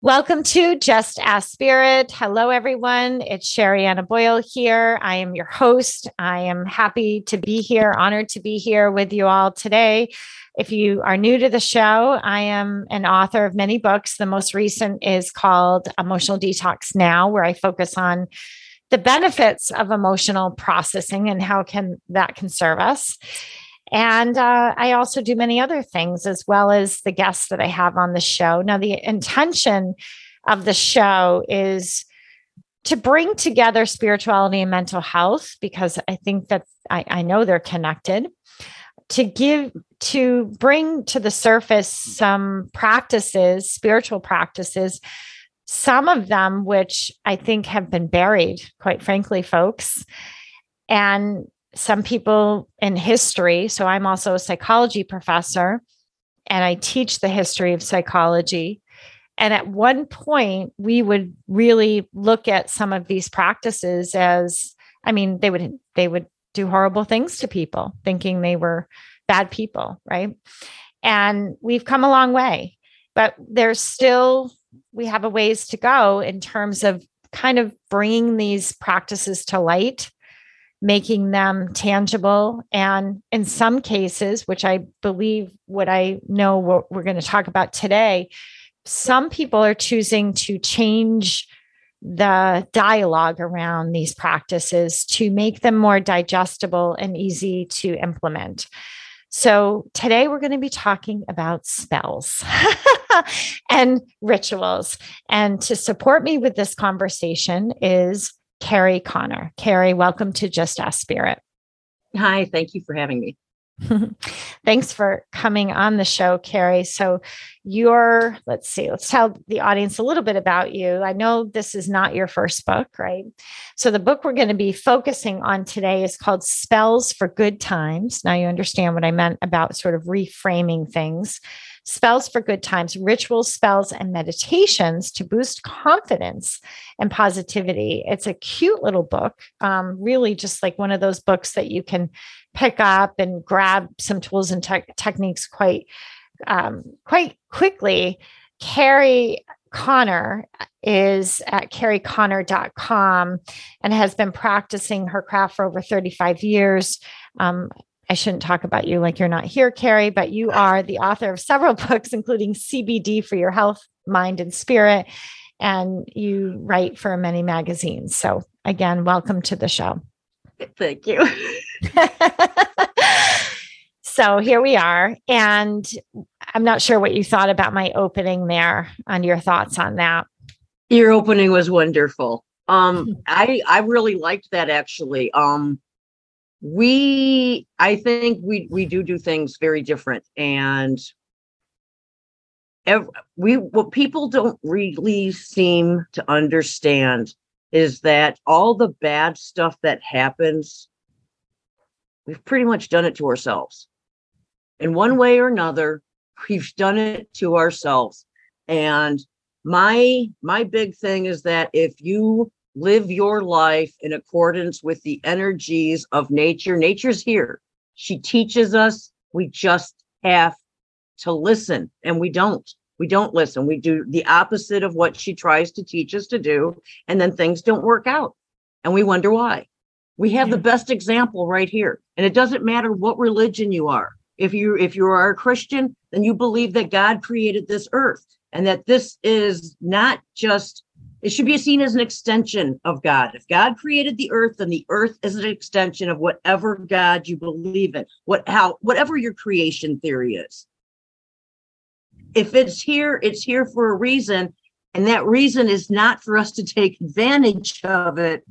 Welcome to Just Ask Spirit. Hello, everyone. It's Sherianna Boyle here. I am your host. I am happy to be here, honored to be here with you all today. If you are new to the show, I am an author of many books. The most recent is called Emotional Detox Now, where I focus on the benefits of emotional processing and how can that can serve us. And uh, I also do many other things as well as the guests that I have on the show. Now, the intention of the show is to bring together spirituality and mental health because I think that I, I know they're connected. To give, to bring to the surface some practices, spiritual practices, some of them which I think have been buried, quite frankly, folks. And some people in history. So I'm also a psychology professor and I teach the history of psychology. And at one point, we would really look at some of these practices as I mean, they would they would do horrible things to people, thinking they were bad people, right? And we've come a long way, but there's still we have a ways to go in terms of kind of bringing these practices to light making them tangible. And in some cases, which I believe what I know what we're going to talk about today, some people are choosing to change the dialogue around these practices to make them more digestible and easy to implement. So, today we're going to be talking about spells and rituals. And to support me with this conversation is Kerri Connor. Kerri, welcome to Just Ask Spirit. Hi, thank you for having me. Thanks for coming on the show, Kerri. So, you're, let's see, let's tell the audience a little bit about you. I know this is not your first book, right? So, the book we're going to be focusing on today is called Spells for Good Times. Now, you understand what I meant about sort of reframing things spells for good times, rituals, spells, and meditations to boost confidence and positivity. It's a cute little book, um, really just like one of those books that you can pick up and grab some tools and te- techniques quite um, quite quickly. Kerri Connor is at kerriconnor.com and has been practicing her craft for over 35 years. Um, I shouldn't talk about you like you're not here, Kerri, but you are the author of several books, including CBD for your health, mind, and spirit. And you write for many magazines. So, again, welcome to the show. Thank you. so, here we are. And I'm not sure what you thought about my opening there, on your thoughts on that. Your opening was wonderful. Um, I I really liked that actually. Um, we i think we we do do things very different and every, we what people don't really seem to understand is that all the bad stuff that happens we've pretty much done it to ourselves. In one way or another we've done it to ourselves. And my my big thing is that if you live your life in accordance with the energies of nature. Nature's here. She teaches us. We just have to listen, and we don't. We don't listen. We do the opposite of what she tries to teach us to do, and then things don't work out, and we wonder why. We have yeah. the best example right here, and it doesn't matter what religion you are. If you if you are a Christian, then you believe that God created this earth and that this is not just it should be seen as an extension of God. If God created the earth, then the earth is an extension of whatever God you believe in, what how whatever your creation theory is. If it's here, it's here for a reason, and that reason is not for us to take advantage of it.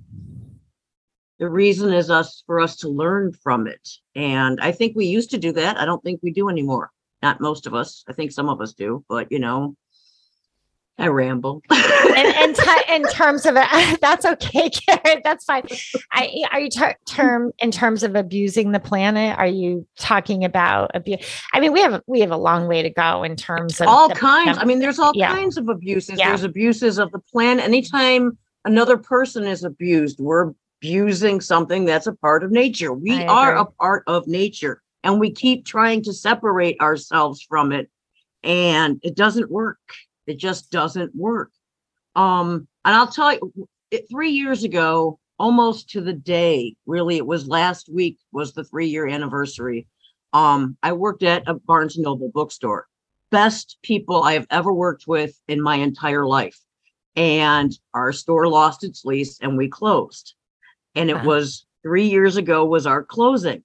The reason is us for us to learn from it. And I think we used to do that. I don't think we do anymore. Not most of us. I think some of us do, but you know, I ramble. and, and t- in terms of it, that's okay, Karen. That's fine. I, are you ter- term in terms of abusing the planet? Are you talking about abuse? I mean, we have we have a long way to go in terms of all the- kinds. I mean, there's all Yeah. kinds of abuses. Yeah. There's abuses of the planet. Anytime another person is abused, we're abusing something that's a part of nature. We are a part of nature, and we keep trying to separate ourselves from it, and it doesn't work. It just doesn't work. Um, and I'll tell you, it, three years ago, almost to the day, really, it was last week was the three year anniversary. Um, I worked at a Barnes and Noble bookstore. Best people I have ever worked with in my entire life. And our store lost its lease and we closed. And it Wow. was three years ago was our closing.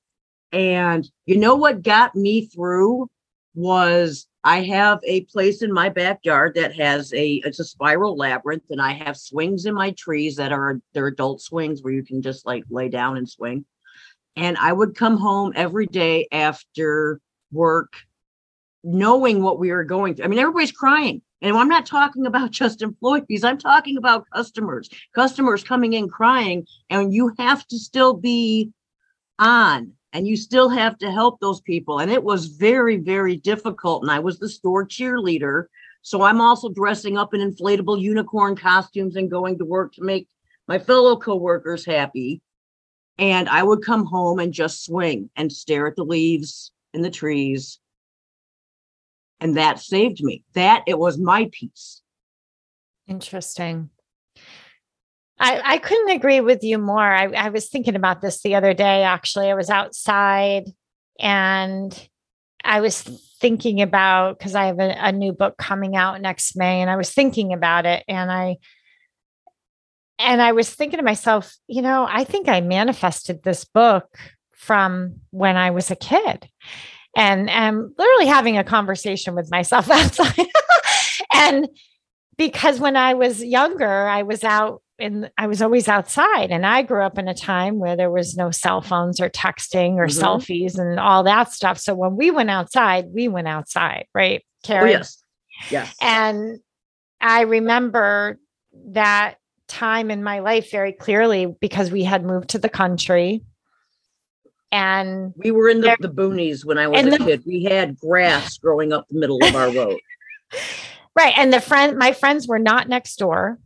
And you know what got me through was I have a place in my backyard that has a it's a spiral labyrinth and I have swings in my trees that are they're adult swings where you can just like lay down and swing. And I would come home every day after work knowing what we were going through. I mean everybody's crying. And I'm not talking about just employees. I'm talking about customers. Customers coming in crying and you have to still be on and you still have to help those people. And it was very very difficult. And i was the store cheerleader. So i'm also dressing up in inflatable unicorn costumes and going to work to make my fellow coworkers happy. And i would come home and just swing and stare at the leaves in the trees. And that saved me. That it was my piece Interesting. I, I couldn't agree with you more. I, I was thinking about this the other day, actually. I was outside and I was thinking about because I have a, a new book coming out next May, and I was thinking about it and I and I was thinking to myself, you know, I think I manifested this book from when I was a kid. And I'm literally having a conversation with myself outside. and because when I was younger, I was out in I was always outside and I grew up in a time where there was no cell phones or texting or Mhm. selfies and all that stuff. So when we went outside, we went outside, right? oh Kerri? yes yes And I remember that time in my life very clearly because we had moved to the country. And we were in the, There- the boonies when i was a the- kid we had grass growing up the middle of our road right. And the friend, my friends were not next door.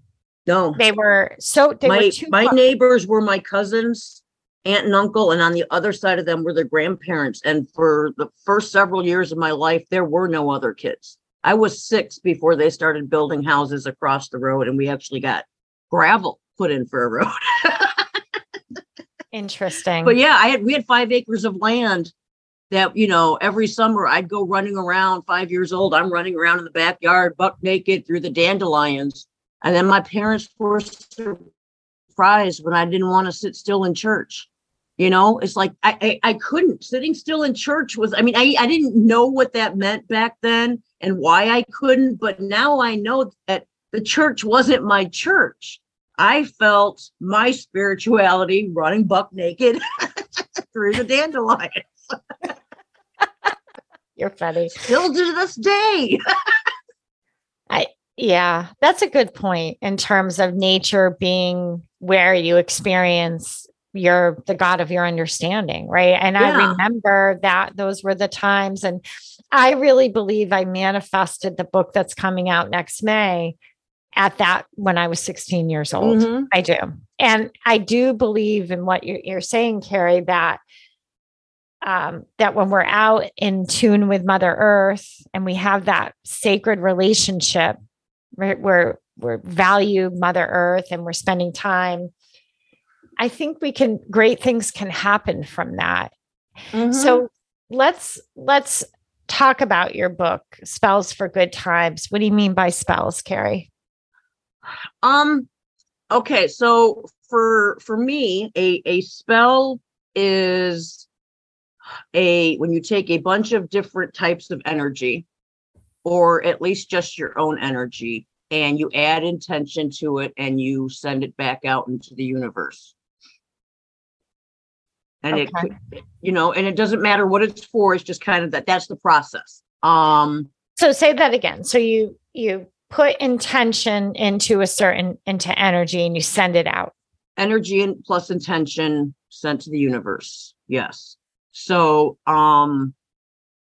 No. They were so they my were my far- neighbors were my cousins aunt and uncle and on the other side of them were their grandparents. And for the first several years of my life there were no other kids. I was six before they started building houses across the road and we actually got gravel put in for a road. Interesting. but yeah i had we had five acres of land that you know every summer i'd go running around five years old i'm running around in the backyard buck naked through the dandelions and then my parents were surprised when i didn't want to sit still in church you know? It's like I, I i couldn't. Sitting still in church was i mean i i didn't know what that meant back then and why i couldn't but now i know that the church wasn't my church. I felt my spirituality running buck naked through the dandelion You're funny. still to this day Yeah, that's a good point in terms of nature being where you experience your the God of your understanding, right? And I remember that those were the times and I really believe I manifested the book that's coming out next May at that when I was 16 years old. Mhm. I do. And I do believe in what you're, you're saying, Kerri, that um, that when we're out in tune with Mother Earth and we have that sacred relationship, we're, we're, we're value Mother Earth and we're spending time. I think we can great things can happen from that. Mhm. So let's let's talk about your book, Spells for Good Times. What do you mean by spells, Kerri? Um okay, so for for me, a a spell is a when you take a bunch of different types of energy or at least just your own energy and you add intention to it and you send it back out into the universe. And it Okay. could, you know, and it doesn't matter what it's for, it's just kind of that that's the process. Um, so say that again. So you you put intention into a certain into energy and you send it out. Energy and plus intention sent to the universe. Yes. So um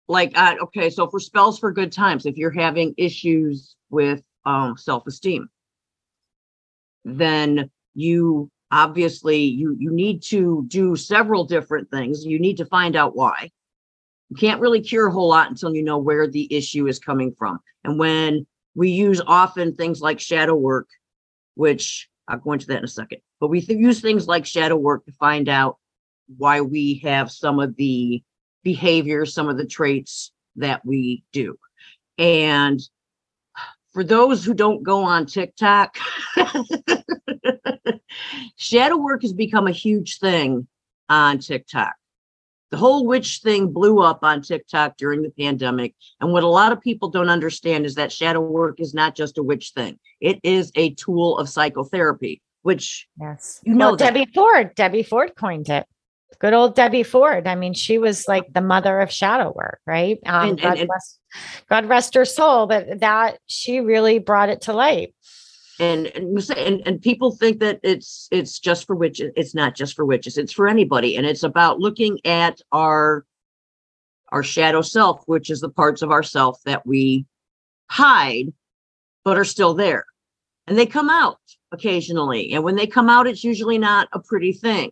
like uh, okay, so for spells for good times, if you're having issues with um self-esteem, then you obviously you you need to do several different things. You need to find out why. You can't really cure a whole lot until you know where the issue is coming from. And when we use often things like shadow work, which I'll go into that in a second, but we th- use things like shadow work to find out why we have some of the behaviors, some of the traits that we do. And for those who don't go on TikTok, shadow work has become a huge thing on TikTok. The whole witch thing blew up on TikTok during the pandemic. And what a lot of people don't understand is that shadow work is not just a witch thing, it is a tool of psychotherapy, which yes, you know well. Debbie Ford, Debbie Ford coined it. Good old Debbie Ford. I mean, she was like the mother of shadow work, right? Um, And- and- God, rest, God rest her soul, but that she really brought it to light. and and, and and people think that it's it's just for witches it's not just for witches it's for anybody and it's about looking at our our shadow self which is the parts of ourself that we hide but are still there and they come out occasionally and when they come out it's usually not a pretty thing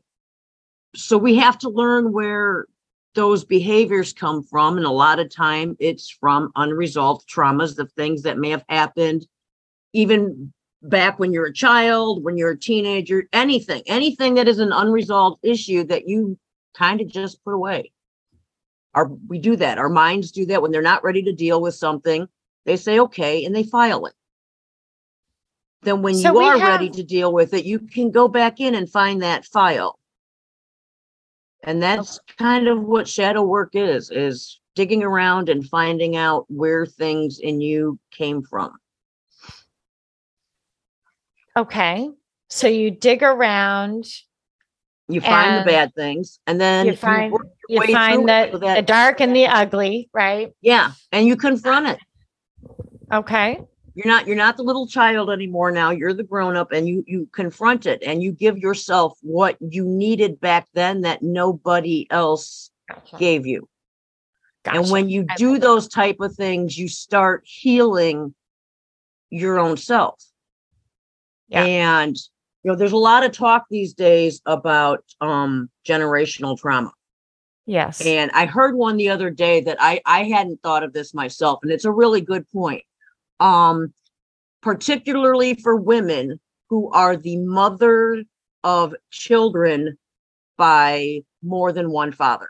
so we have to learn where those behaviors come from and a lot of time it's from unresolved traumas the things that may have happened even back when you're a child, when you're a teenager, anything, anything that is an unresolved issue that you kind of just put away. Our we do that. Our minds do that when they're not ready to deal with something. They say okay and they file it. Then when So you are have- ready to deal with it, you can go back in and find that file. And that's kind of what shadow work is, is digging around and finding out where things in you came from. Okay. So you dig around, You find the bad things, and then you you find you through find it that the dark and the ugly, right? yeah, and you confront it. Okay. You're not you're not the little child anymore. Now you're the grown up, and you you confront it, and you give yourself what you needed back then that nobody else Gotcha. gave you. And when you I do those type of things, you start healing your own self. Yeah. And you know, there's a lot of talk these days about um generational trauma. yes. And I heard one the other day that I I hadn't thought of this myself, and it's a really good point. Um, particularly for women who are the mother of children by more than one father.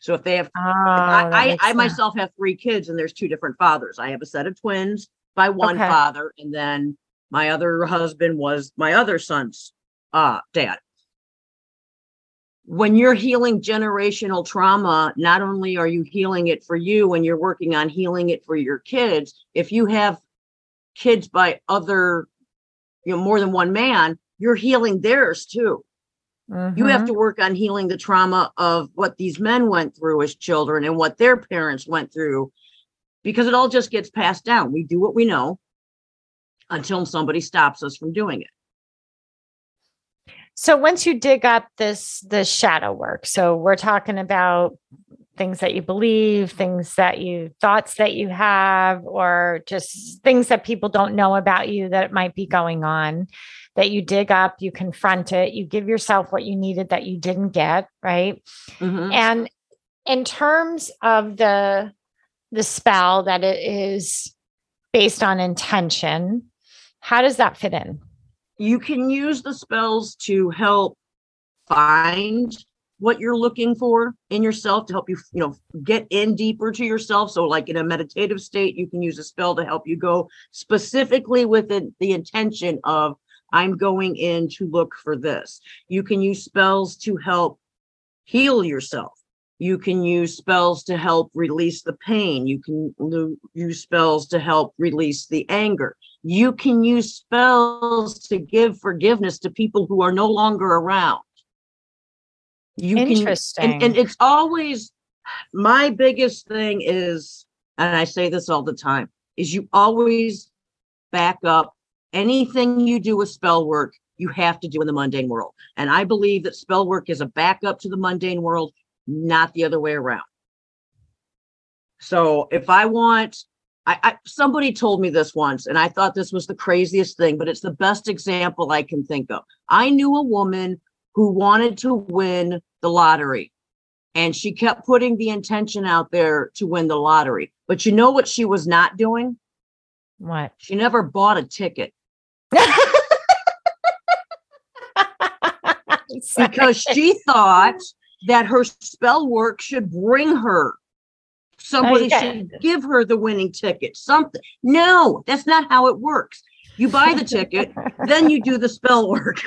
So if they have, Oh, I, I, I myself have three kids, and there's two different fathers. I have a set of twins by one Okay. father, and then my other husband was my other son's uh, dad when you're healing generational trauma, not only are you healing it for you when you're working on healing it for your kids, if you have kids by other, you know, more than one man, you're healing theirs too. You have Mhm. to work on healing the trauma of what these men went through as children and what their parents went through because it all just gets passed down. We do what we know until somebody stops us from doing it. So once you dig up this this shadow work, so we're talking about things that you believe, things that you thoughts that you have, or just things that people don't know about you that might be going on. That you dig up, you confront it, you give yourself what you needed that you didn't get, right? Mhm. And in terms of the the spell that it is based on intention, how does that fit in? You can use the spells to help find what you're looking for in yourself to help you you know get in deeper to yourself. So like in a meditative state you can use a spell to help you go specifically with the, intention of i'm going in to look for this. You can use spells to help heal yourself. You can use spells to help release the pain. You can use spells to help release the anger you can use spells to give forgiveness to people who are no longer around. You can, Interesting. and, and it's always my biggest thing is and I say this all the time, is you always back up anything you do with spell work, you have to do in the mundane world. And I believe that spell work is a backup to the mundane world, not the other way around. So if I want, I, I somebody told me this once, and I thought this was the craziest thing, but it's the best example I can think of. I knew a woman who wanted to win the lottery and she kept putting the intention out there to win the lottery. But you know what she was not doing? What? She never bought a ticket because she thought that her spell work should bring her. Somebody Okay. should give her the winning ticket. Something. No, that's not how it works. You buy the ticket, then you do the spell work.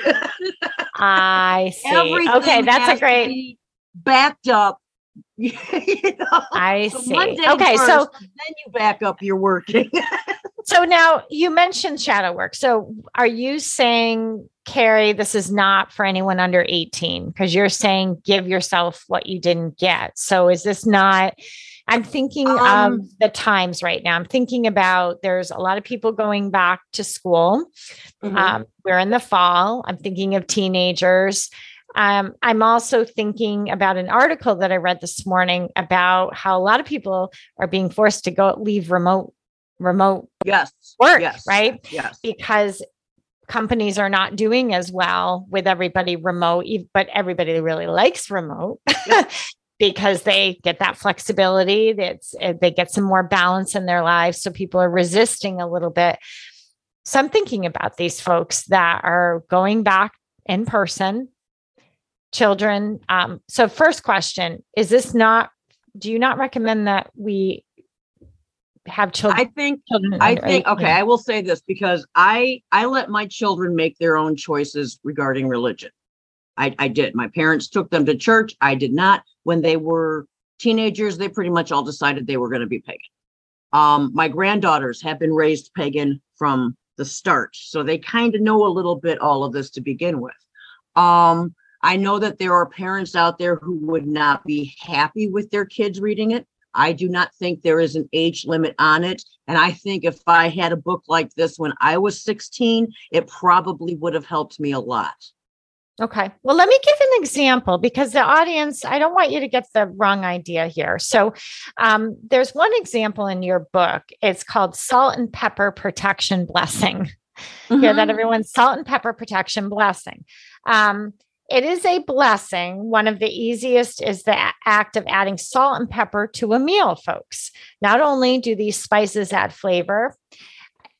I see. Everything Okay, that's a great. be backed up. you know? I So see. Okay, so then you back up your working. so now you mentioned shadow work. So are you saying, Kerri, this is not for anyone under 18? Because you're saying give yourself what you didn't get. So is this not? I'm thinking of Um, the times right now. I'm thinking about there's a lot of people going back to school. Mm-hmm. Um, we're in the fall. I'm thinking of teenagers. Um, I'm also thinking about an article that I read this morning about how a lot of people are being forced to go leave remote remote yes. work, yes. right? Yes. Because companies are not doing as well with everybody remote, but everybody really likes remote. Because they get that flexibility, that's they get some more balance in their lives. So people are resisting a little bit. So I'm thinking about these folks that are going back in person, children. Um, so first question, is this not, do you not recommend that we have children? I think children I think 18? okay, I will say this because I I let my children make their own choices regarding religion. I I did. My parents took them to church. I did not. When they were teenagers, they pretty much all decided they were going to be pagan. Um, my granddaughters have been raised pagan from the start, so they kind of know a little bit all of this to begin with. Um, I know that there are parents out there who would not be happy with their kids reading it. I do not think there is an age limit on it. And I think if I had a book like this when I was 16, it probably would have helped me a lot. Okay. Well, let me give an example because the audience, I don't want you to get the wrong idea here. So, um, there's one example in your book. It's called Salt and Pepper Protection Blessing. Hear that, Mhm. everyone? Salt and Pepper Protection Blessing. Um, it is a blessing. One of the easiest is the act of adding salt and pepper to a meal, folks. Not only do these spices add flavor,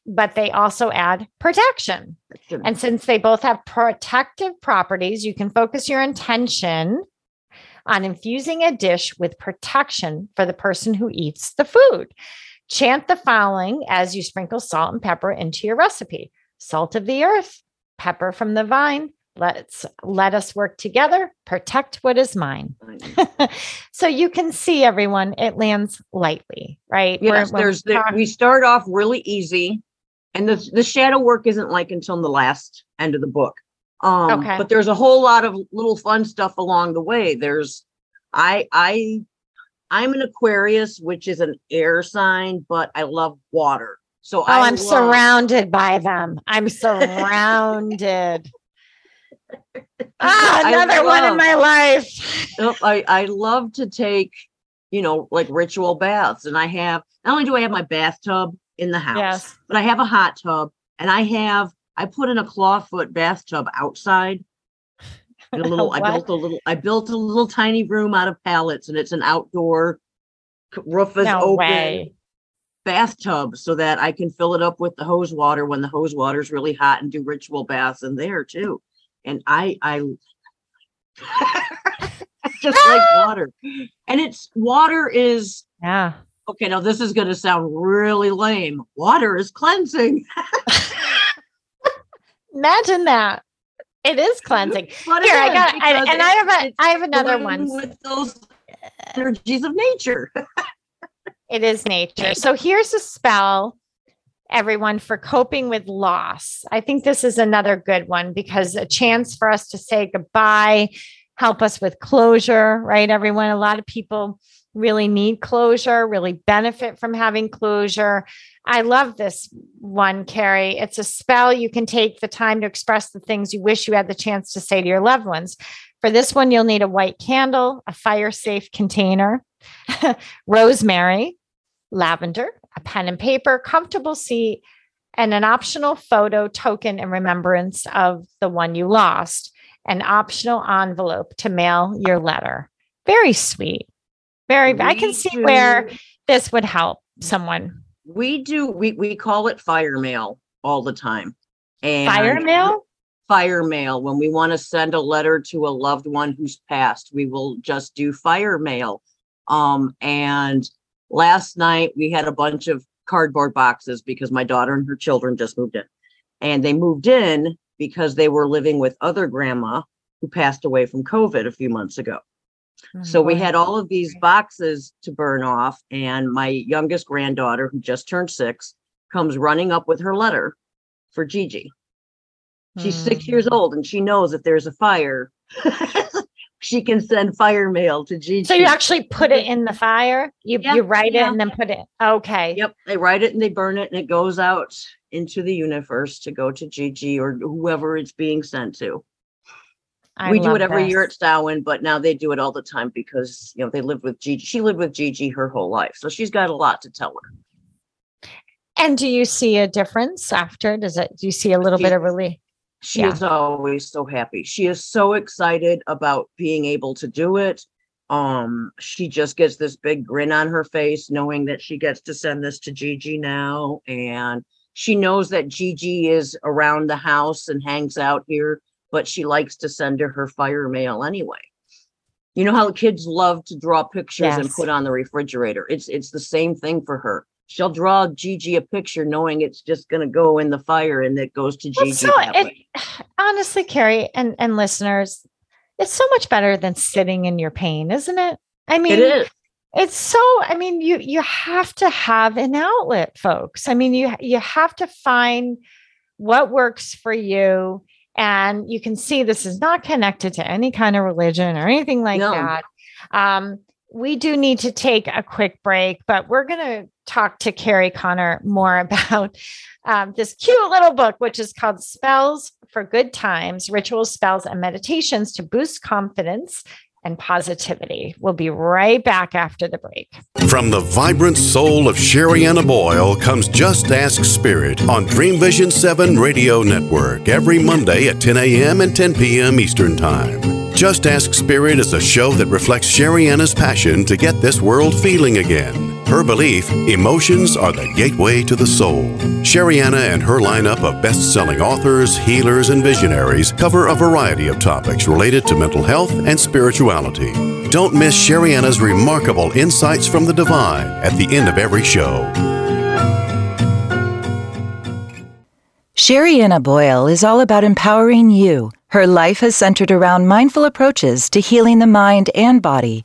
but they also add protection. And since they both have protective properties, you can focus your intention on infusing a dish with protection for the person who eats the food. Chant the following as you sprinkle salt and pepper into your recipe salt of the earth, pepper from the vine. Let's let us work together, protect what is mine. so you can see everyone, it lands lightly, right? Yes, there's the, we start off really easy, and the the shadow work isn't like until the last end of the book. Um, Okay. but there's a whole lot of little fun stuff along the way. There's, I I I'm an Aquarius, which is an air sign, but I love water. So Oh, I I'm love- surrounded by them. I'm surrounded. ah, another one in my life. I, I love to take, you know, like ritual baths. And I have, not only do I have my bathtub in the house, Yes. but I have a hot tub and I have, I put in a clawfoot bathtub outside. A little, I built a little, I built a little tiny room out of pallets and it's an outdoor roof is No open way. bathtub so that I can fill it up with the hose water when the hose water is really hot and do ritual baths in there too. And I, I just like water. And it's water is Yeah. Okay. Now this is going to sound really lame. Water is cleansing, Imagine that. It is cleansing. but Here, I got I, and I have a I have another one. with those energies of nature. It is nature. So here's a spell, everyone, for coping with loss. I think this is another good one because a chance for us to say goodbye, help us with closure, right? Everyone, a lot of people really need closure, really benefit from having closure. I love this one, Kerri. It's a spell you can take the time to express the things you wish you had the chance to say to your loved ones. For this one, you'll need a white candle, a fire safe container, rosemary, lavender, a pen and paper, comfortable seat, and an optional photo token in remembrance of the one you lost, an optional envelope to mail your letter. Very sweet. Very, we I can see do, where this would help someone. We do, we, we call it fire mail all the time. And fire mail? Fire mail. When we want to send a letter to a loved one who's passed, we will just do fire mail. Um, and last night we had a bunch of cardboard boxes because my daughter and her children just moved in. And they moved in because they were living with other grandma who passed away from COVID a few months ago. Oh, so we had all of these boxes to burn off. And my youngest granddaughter, who just turned six, comes running up with her letter for Gigi. She's mm. six years hmm. old and she knows if there's a fire, she can send fire mail to Gigi. So you actually put it in the fire? You you write yeah. it and then put it. Okay. Yep. They write it and they burn it and it goes out into the universe to go to Gigi or whoever it's being sent to. I we do it every this. year at Samhain, but now they do it all the time because you know they lived with Gigi. She lived with Gigi her whole life, so she's got a lot to tell her. And do you see a difference after? Does it? Do you see a little she, bit of relief? She yeah. is always so happy. She is so excited about being able to do it. Um, she just gets this big grin on her face, knowing that she gets to send this to Gigi now, and she knows that Gigi is around the house and hangs out here, but she likes to send her her fire mail anyway. You know how kids love to draw pictures yes. and put on the refrigerator. It's it's the same thing for her she'll draw Gigi a picture knowing it's just going to go in the fire and it goes to Gigi. So it, honestly, Kerri and, and listeners, it's so much better than sitting in your pain, isn't it? I mean, it is. It's so I mean you you have to have an outlet folks. I mean you you have to find what works for you and you can see this is not connected to any kind of religion or anything like no. that. Um, we do need to take a quick break, but we're going to talk to Kerri Connor more about um, this cute little book, which is called Spells for Good Times Rituals, Spells, and Meditations to Boost Confidence and positivity. We'll be right back after the break. From the vibrant soul of Sherianna Boyle comes Just Ask Spirit on Dream Vision 7 Radio Network every Monday at 10 a.m. and 10 p.m. Eastern Time. Just Ask Spirit is a show that reflects Sherianna's passion to get this world feeling again. Her belief, emotions are the gateway to the soul. Sherianna and her lineup of best selling authors, healers, and visionaries cover a variety of topics related to mental health and spirituality. Don't miss Sherianna's remarkable insights from the divine at the end of every show. Sherianna Boyle is all about empowering you her life has centered around mindful approaches to healing the mind and body.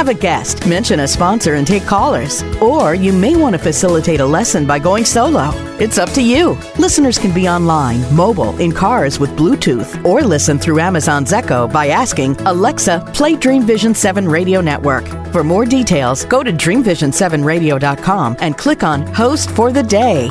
Have a guest, mention a sponsor, and take callers. Or you may want to facilitate a lesson by going solo. It's up to you. Listeners can be online, mobile, in cars with Bluetooth, or listen through Amazon's Echo by asking Alexa, play Dream Vision 7 Radio Network. For more details, go to dreamvision7radio.com and click on Host for the Day.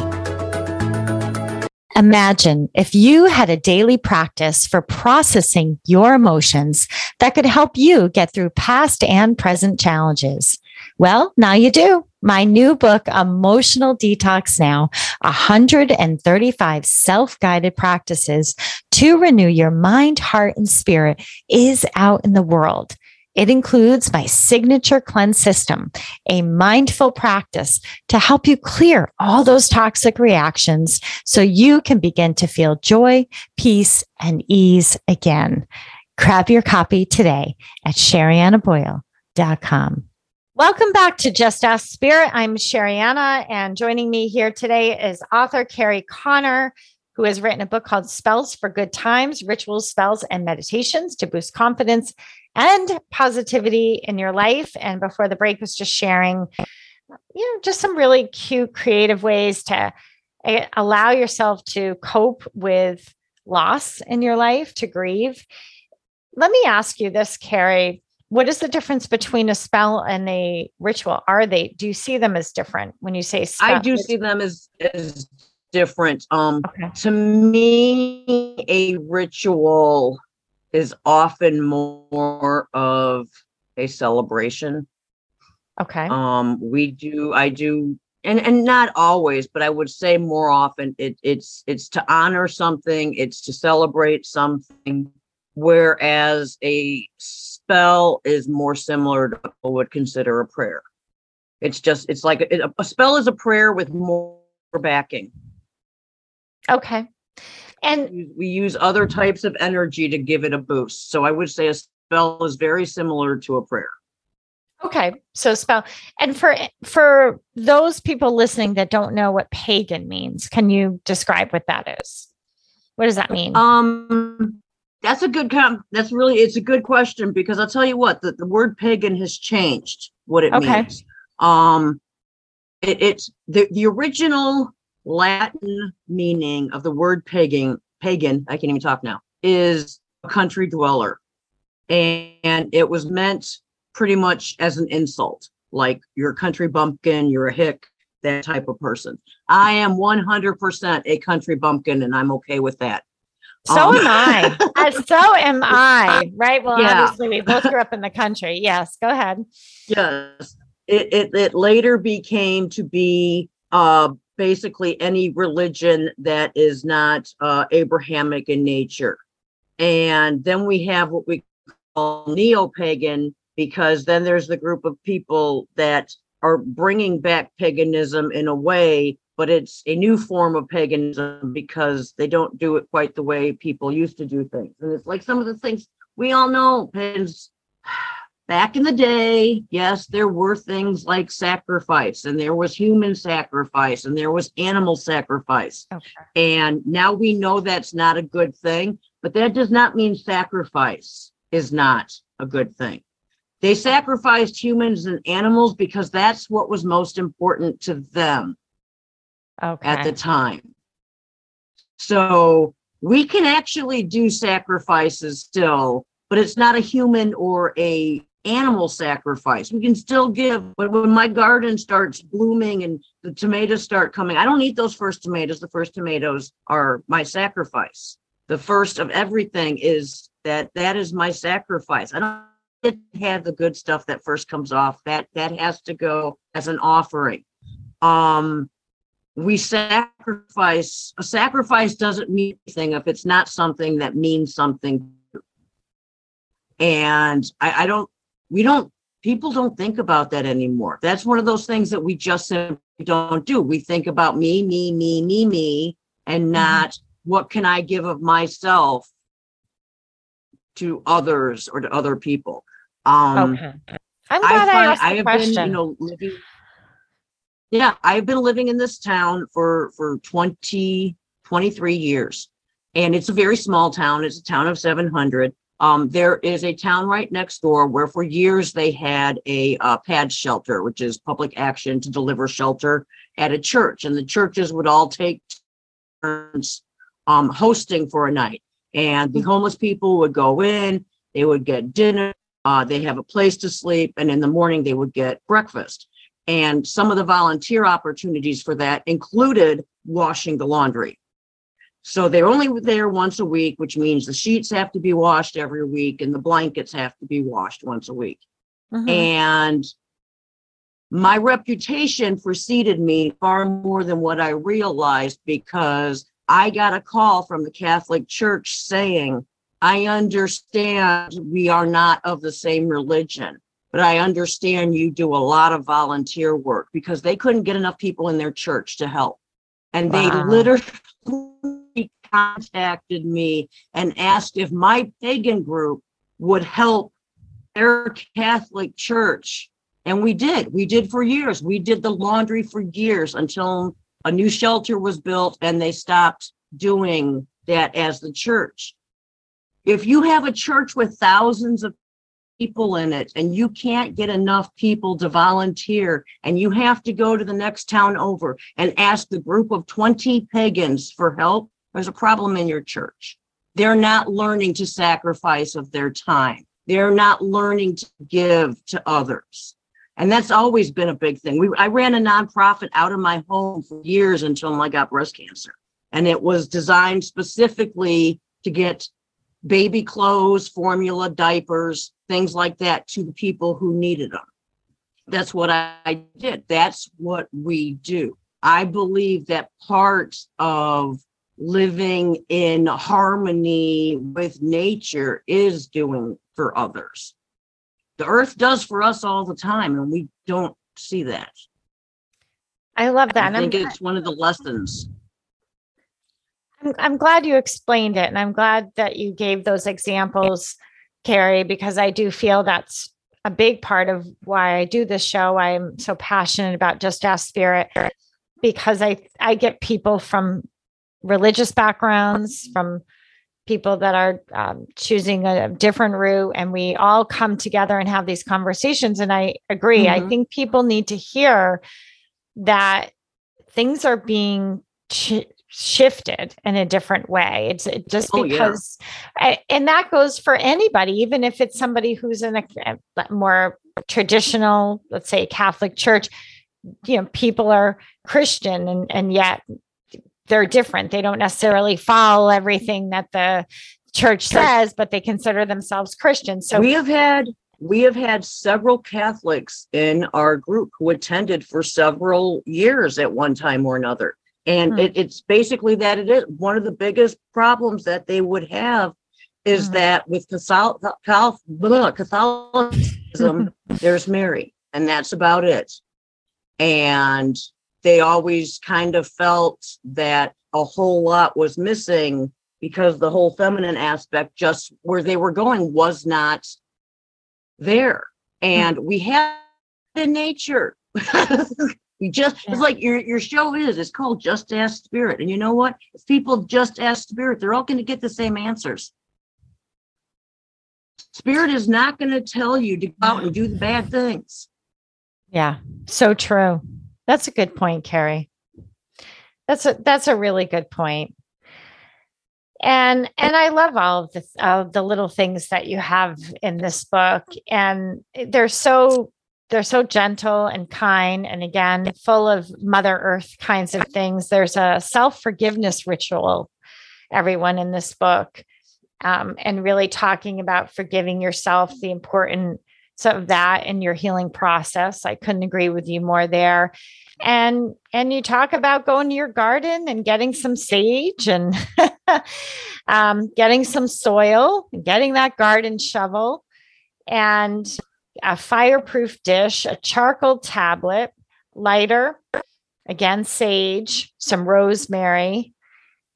Imagine if you had a daily practice for processing your emotions that could help you get through past and present challenges. Well, now you do. My new book, Emotional Detox Now 135 Self Guided Practices to Renew Your Mind, Heart, and Spirit, is out in the world. It includes my signature cleanse system, a mindful practice to help you clear all those toxic reactions so you can begin to feel joy, peace, and ease again. Grab your copy today at sheriannaboyle.com. Welcome back to Just Ask Spirit. I'm Sherianna, and joining me here today is author Kerri Connor, who has written a book called Spells for Good Times Rituals, Spells, and Meditations to Boost Confidence and Positivity in Your Life. And before the break, was just sharing, you know, just some really cute, creative ways to eh, allow yourself to cope with loss in your life, to grieve. Let me ask you this, Kerri what is the difference between a spell and a ritual? Are they, do you see them as different when you say spell? I do see them as, as different. Um, okay. To me, a ritual is often more of a celebration. Okay. Um, we do, I do, and and not always, but I would say more often it it's it's to honor something, it's to celebrate something, whereas a spell is more similar to what would consider a prayer. It's just, it's like a, a spell is a prayer with more backing. Okay. And we use other types of energy to give it a boost. So I would say a spell is very similar to a prayer. Okay. So spell. And for for those people listening that don't know what pagan means, can you describe what that is? What does that mean? Um that's a good com- that's really it's a good question because I'll tell you what the, the word pagan has changed what it okay. means. Um it, it's the, the original Latin meaning of the word pagan pagan, I can't even talk now, is a country dweller. And, and it was meant pretty much as an insult, like you're a country bumpkin, you're a hick, that type of person. I am 100% a country bumpkin and I'm okay with that. So um, am I. uh, so am I. Right. Well, yeah. obviously, we both grew up in the country. Yes. Go ahead. Yes. It, it, it later became to be uh, basically any religion that is not uh, Abrahamic in nature. And then we have what we call neo pagan, because then there's the group of people that are bringing back paganism in a way but it's a new form of paganism because they don't do it quite the way people used to do things. And it's like some of the things we all know pagans back in the day, yes, there were things like sacrifice and there was human sacrifice and there was animal sacrifice. Okay. And now we know that's not a good thing, but that does not mean sacrifice is not a good thing. They sacrificed humans and animals because that's what was most important to them okay. at the time. So we can actually do sacrifices still, but it's not a human or a animal sacrifice. We can still give, but when my garden starts blooming and the tomatoes start coming, I don't eat those first tomatoes. The first tomatoes are my sacrifice. The first of everything is that that is my sacrifice. I don't have the good stuff that first comes off. That that has to go as an offering. Um we sacrifice a sacrifice doesn't mean anything if it's not something that means something and I, I, don't we don't people don't think about that anymore that's one of those things that we just simply don't do we think about me me me me me and mm-hmm. not mm-hmm. what can i give of myself to others or to other people um okay. i'm glad i, find, I asked I have question. been you know living yeah, I've been living in this town for for 20 23 years. And it's a very small town. It's a town of 700. Um, there is a town right next door where for years they had a uh, pad shelter, which is public action to deliver shelter at a church. And the churches would all take turns um, hosting for a night. And the homeless people would go in, they would get dinner, uh, they have a place to sleep, and in the morning they would get breakfast. And some of the volunteer opportunities for that included washing the laundry. So they're only there once a week, which means the sheets have to be washed every week and the blankets have to be washed once a week. Mm-hmm. And my reputation preceded me far more than what I realized because I got a call from the Catholic Church saying, I understand we are not of the same religion, but I understand you do a lot of volunteer work because they couldn't get enough people in their church to help. And they literally contacted me and asked if my pagan group would help their Catholic church. And we did. We did for years. We did the laundry for years until a new shelter was built and they stopped doing that as the church. If you have a church with thousands of people in it and you can't get enough people to volunteer and you have to go to the next town over and ask the group of 20 pagans for help, there's a problem in your church. They're not learning to sacrifice of their time. They're not learning to give to others. And that's always been a big thing. We, I ran a nonprofit out of my home for years until I got breast cancer. And it was designed specifically to get baby clothes, formula, diapers, things like that to the people who needed them. That's what I did. That's what we do. I believe that part of living in harmony with nature is doing for others. The earth does for us all the time, and we don't see that. I love that. I And I'm, think it's one of the lessons. I'm, I'm glad you explained it. And I'm glad that you gave those examples, Kerri, because I do feel that's a big part of why I do this show. I'm so passionate about Just Ask Spirit because I, I get people from religious backgrounds, from people that are um, choosing a different route, and we all come together and have these conversations. And I agree. I Mhm. think people need to hear that things are being ch- shifted in a different way. It's it- just Oh, yeah. because, I, and that goes for anybody, even if it's somebody who's in a, a more traditional, let's say, Catholic church. You know, people are Christian, and and yet they're different. They don't necessarily follow everything that the church says, but they consider themselves Christian. So we have had we have had several Catholics in our group who attended for several years at one time or another. And Hmm. it, it's basically that it is one of the biggest problems that they would have is Hmm. that with Cathol- Cathol- blah, Catholicism, there's Mary, and that's about it. And they always kind of felt that a whole lot was missing because the whole feminine aspect, just where they were going, was not there. And we have in nature. we just it's like your your show is. It's called Just Ask Spirit. And you know what? If people just ask Spirit, they're all going to get the same answers. Spirit is not going to tell you to go out and do the bad things. Yeah, so true. That's a good point, Kerri. That's a that's a really good point. And and I love all of the the little things that you have in this book, and they're so they're so gentle and kind, and again, full of Mother Earth kinds of things. There's a self forgiveness ritual, everyone in this book, um, and really talking about forgiving yourself, the important of that in your healing process. I couldn't agree with you more there. And and you talk about going to your garden and getting some sage and um, getting some soil, getting that garden shovel, and a fireproof dish, a charcoal tablet, lighter, again sage, some rosemary,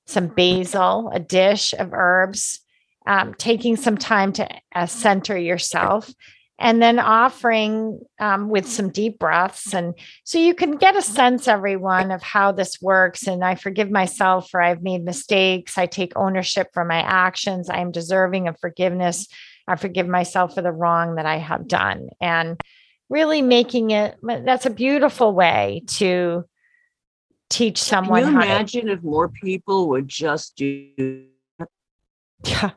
some basil, a dish of herbs. Um, taking some time to uh, center yourself and then offering um, with some deep breaths. And so you can get a sense, everyone, of how this works. And I forgive myself for I've made mistakes. I take ownership for my actions. I am deserving of forgiveness. I forgive myself for the wrong that I have done. And really making it that's a beautiful way to teach someone Can you imagine if more people would just do yeah,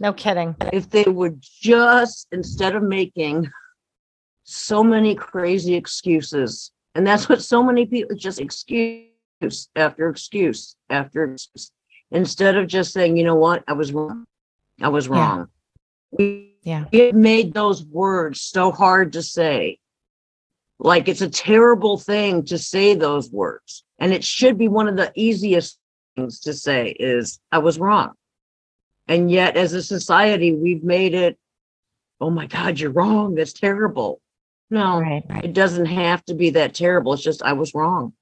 no kidding. if they would just instead of making so many crazy excuses and that's what so many people just excuse after excuse after excuse instead of just saying you know what? I was wrong. I was wrong. We, Yeah. It made those words so hard to say. Like it's a terrible thing to say those words and it should be one of the easiest things to say is i was wrong And yet, as a society, we've made it, oh my God, you're wrong. That's terrible. No, Right, right. it doesn't have to be that terrible. It's just, I was wrong.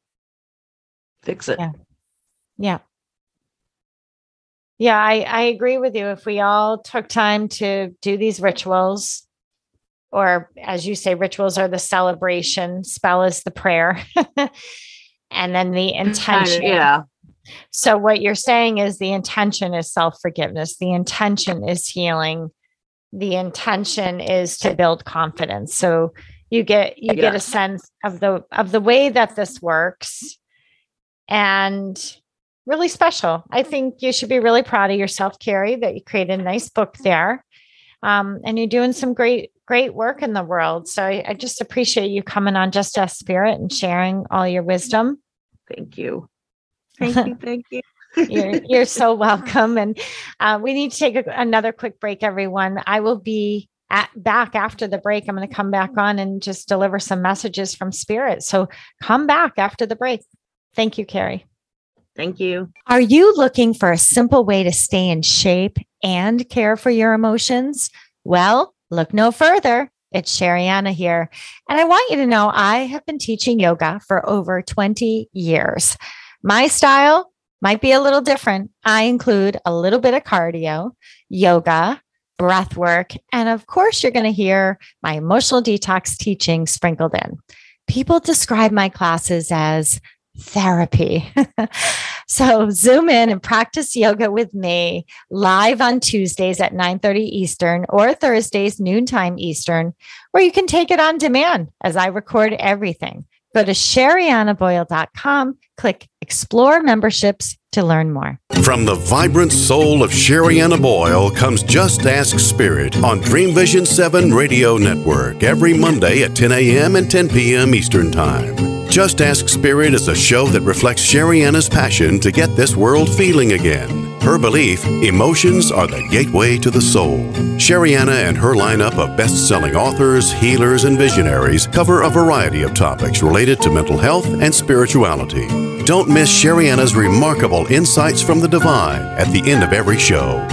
Fix it. Yeah. Yeah. Yeah, I, I agree with you. If we all took time to do these rituals, or as you say, rituals are the celebration, spell is the prayer, and then the Kinda, intention. yeah. So, what you're saying is the intention is self forgiveness, the intention is healing, the intention is to build confidence. So, you get you get a sense of the of the way that this works and really special. I think you should be really proud of yourself, Kerri, that you created a nice book there. Um, and you're doing some great, great work in the world. So I, I just appreciate you coming on Just Ask Spirit and sharing all your wisdom. Thank you. Thank you. Thank you. You're, you're so welcome. And uh, we need to take a, another quick break, everyone. I will be at, back after the break. I'm going to come back on and just deliver some messages from Spirit. So come back after the break. Thank you, Kerri. Thank you. Are you looking for a simple way to stay in shape and care for your emotions? Well, look no further. It's Sherianna here. And I want you to know I have been teaching yoga for over 20 years. My style might be a little different. I include a little bit of cardio, yoga, breath work, and of course, you're going to hear my emotional detox teaching sprinkled in. People describe my classes as therapy. so zoom in and practice yoga with me live on Tuesdays at 9:30 Eastern or Thursdays noontime Eastern, where you can take it on demand as I record everything. Go to sheriannaboyle.com, click explore memberships to learn more. From the vibrant soul of Sherianna Boyle comes Just Ask Spirit on Dream Vision 7 Radio Network every Monday at 10 a.m. and 10 p.m. Eastern Time. Just Ask Spirit is a show that reflects Sherianna's passion to get this world feeling again. Her belief emotions are the gateway to the soul. Sherianna and her lineup of best selling authors, healers, and visionaries cover a variety of topics related to mental health and spirituality. Don't miss Sherianna's remarkable insights from the divine at the end of every show.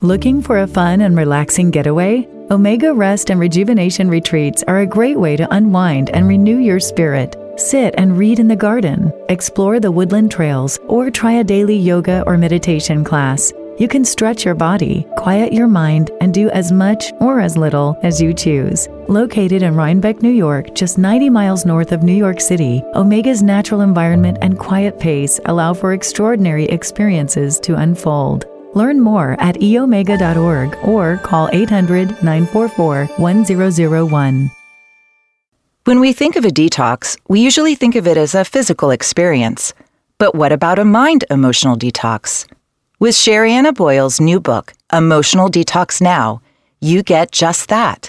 Looking for a fun and relaxing getaway? Omega Rest and Rejuvenation Retreats are a great way to unwind and renew your spirit. Sit and read in the garden, explore the woodland trails, or try a daily yoga or meditation class. You can stretch your body, quiet your mind, and do as much or as little as you choose. Located in Rhinebeck, New York, just 90 miles north of New York City, Omega's natural environment and quiet pace allow for extraordinary experiences to unfold. Learn more at eomega.org or call 800 944 1001. When we think of a detox, we usually think of it as a physical experience. But what about a mind emotional detox? With Sherianna Boyle's new book, Emotional Detox Now, you get just that.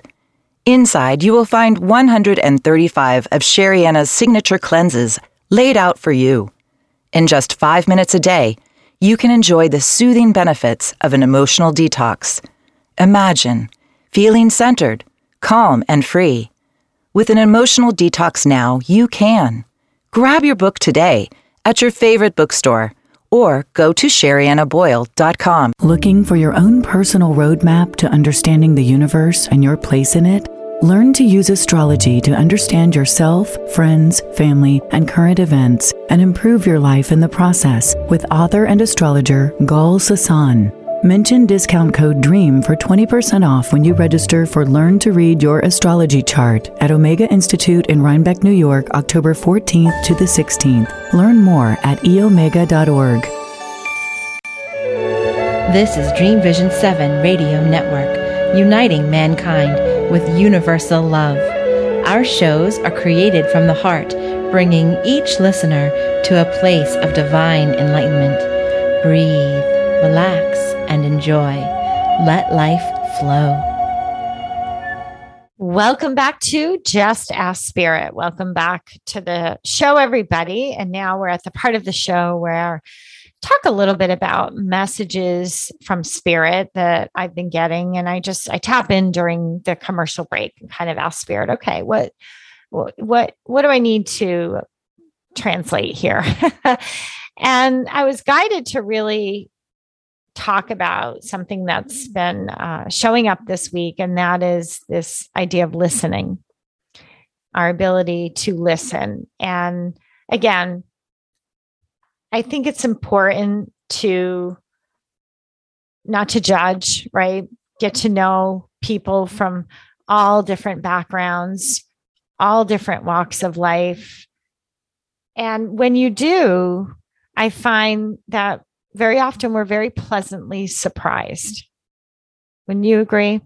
Inside, you will find 135 of Sherianna's signature cleanses laid out for you. In just five minutes a day, you can enjoy the soothing benefits of an emotional detox. Imagine feeling centered, calm, and free. With an emotional detox now, you can. Grab your book today at your favorite bookstore or go to sheriannaboyle.com. Looking for your own personal roadmap to understanding the universe and your place in it? Learn to use astrology to understand yourself, friends, family, and current events, and improve your life in the process with author and astrologer Gahl Sasson. Mention discount code DREAM for 20% off when you register for Learn to Read Your Astrology Chart at Omega Institute in Rhinebeck, New York, October 14th to the 16th. Learn more at eomega.org. This is Dream Vision 7 Radio Network, uniting mankind with universal love. Our shows are created from the heart, bringing each listener to a place of divine enlightenment. Breathe, relax, and enjoy. Let life flow. Welcome back to Just Ask Spirit. Welcome back to the show, everybody. And now we're at the part of the show where talk a little bit about messages from spirit that I've been getting. And I just I tap in during the commercial break and kind of ask spirit, okay, what what what what do I need to translate here? And I was guided to really talk about something that's been uh, showing up this week, and that is this idea of listening, our ability to listen. And again, I think it's important to not to judge, right? Get to know people from all different backgrounds, all different walks of life. And when you do, I find that very often we're very pleasantly surprised. Wouldn't you agree?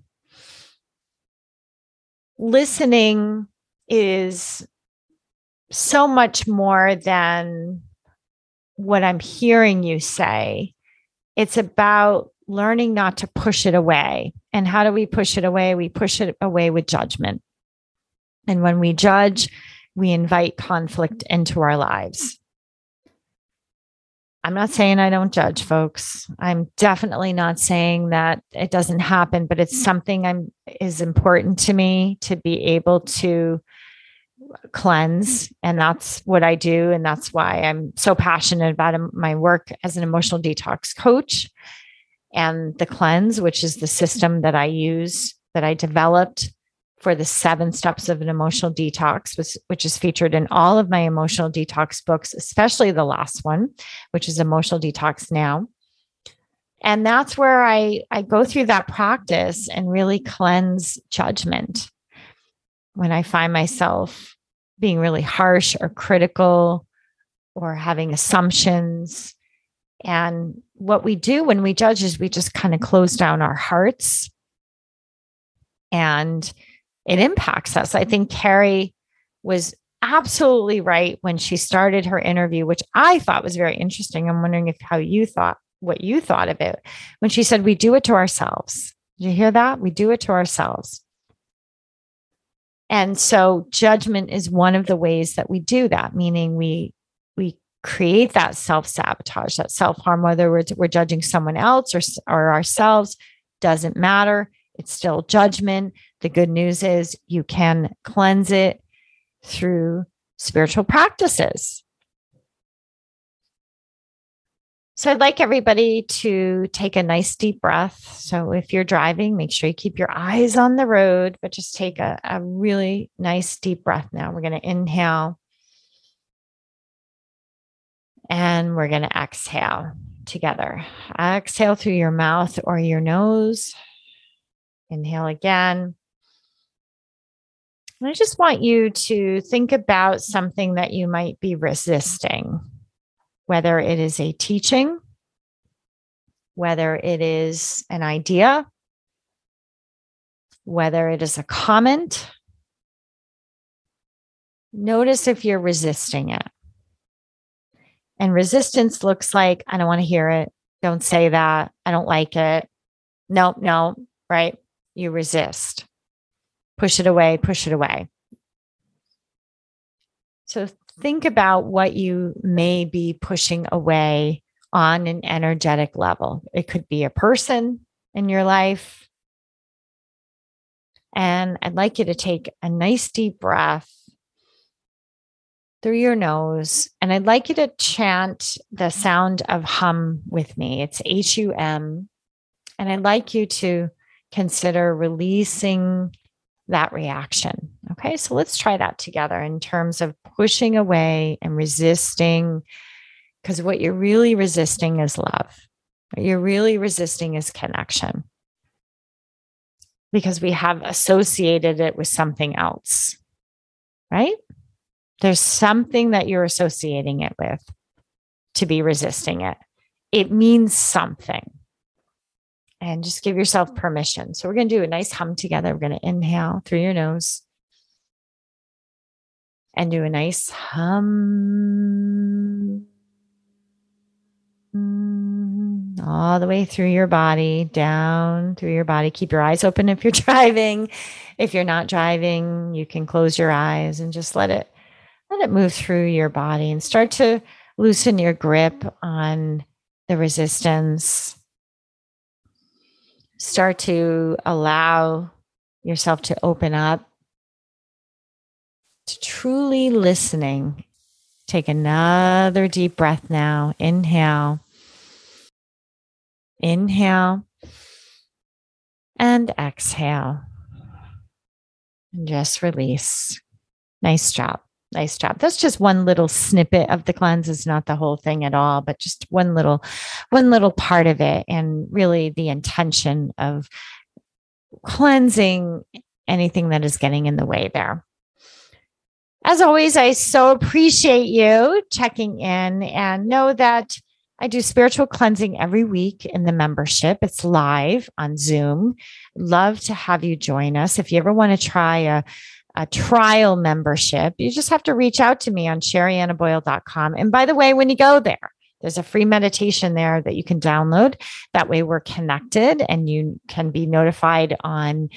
Listening is so much more than what I'm hearing you say. It's about learning not to push it away. And how do we push it away? We push it away with judgment. And when we judge, we invite conflict into our lives. I'm not saying I don't judge folks. I'm definitely not saying that it doesn't happen, but it's something I'm is important to me to be able to cleanse and that's what I do and that's why I'm so passionate about my work as an emotional detox coach and the cleanse which is the system that I use that I developed for the seven steps of an emotional detox, which, which is featured in all of my emotional detox books, especially the last one, which is Emotional Detox Now. And that's where I, I go through that practice and really cleanse judgment. When I find myself being really harsh or critical or having assumptions. And what we do when we judge is we just kind of close down our hearts and it impacts us. I think Kerri was absolutely right when she started her interview, which I thought was very interesting. I'm wondering if how you thought what you thought of it when she said, We do it to ourselves. Did you hear that? We do it to ourselves. And so judgment is one of the ways that we do that, meaning we we create that self-sabotage, that self-harm, whether we're, we're judging someone else or, or ourselves, doesn't matter. It's still judgment. The good news is you can cleanse it through spiritual practices. So I'd like everybody to take a nice deep breath. So if you're driving, make sure you keep your eyes on the road, but just take a, a really nice deep breath now. We're going to inhale and we're going to exhale together. Exhale through your mouth or your nose. Inhale again. And I just want you to think about something that you might be resisting, whether it is a teaching, whether it is an idea, whether it is a comment. Notice if you're resisting it. And resistance looks like, I don't want to hear it. Don't say that. I don't like it. No, no, right? You resist push it away, push it away. So think about what you may be pushing away on an energetic level. It could be a person in your life. And I'd like you to take a nice deep breath through your nose. And I'd like you to chant the sound of hum with me. It's H U M. And I'd like you to consider releasing that reaction. Okay, so let's try that together in terms of pushing away and resisting, because what you're really resisting is love. What you're really resisting is connection because we have associated it with something else, right? There's something that you're associating it with to be resisting it. It means something and just give yourself permission. So we're going to do a nice hum together. We're going to inhale through your nose and do a nice hum all the way through your body, down through your body. Keep your eyes open if you're driving. If you're not driving, you can close your eyes and just let it let it move through your body and start to loosen your grip on the resistance start to allow yourself to open up to truly listening Take another deep breath now. Inhale. Inhale. And exhale. And just release. Nice job. Nice job. That's just one little snippet of the cleanse. It's not the whole thing at all, but just one little, one little part of it. And really the intention of cleansing anything that is getting in the way there. As always, I so appreciate you checking in and know that I do spiritual cleansing every week in the membership. It's live on Zoom. Love to have you join us. If you ever want to try a, a trial membership, you just have to reach out to me on sheriannaboyle.com. And by the way, when you go there, there's a free meditation there that you can download. That way we're connected and you can be notified on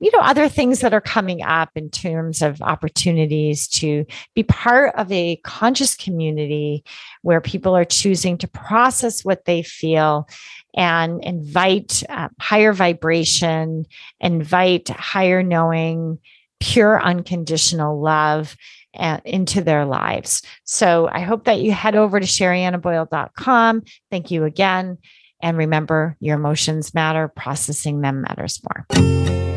you know other things that are coming up in terms of opportunities to be part of a conscious community where people are choosing to process what they feel and invite uh, higher vibration invite higher knowing pure unconditional love uh, into their lives. So I hope that you head over to sheriannaboyle.com. Thank you again. And remember, your emotions matter, processing them matters more.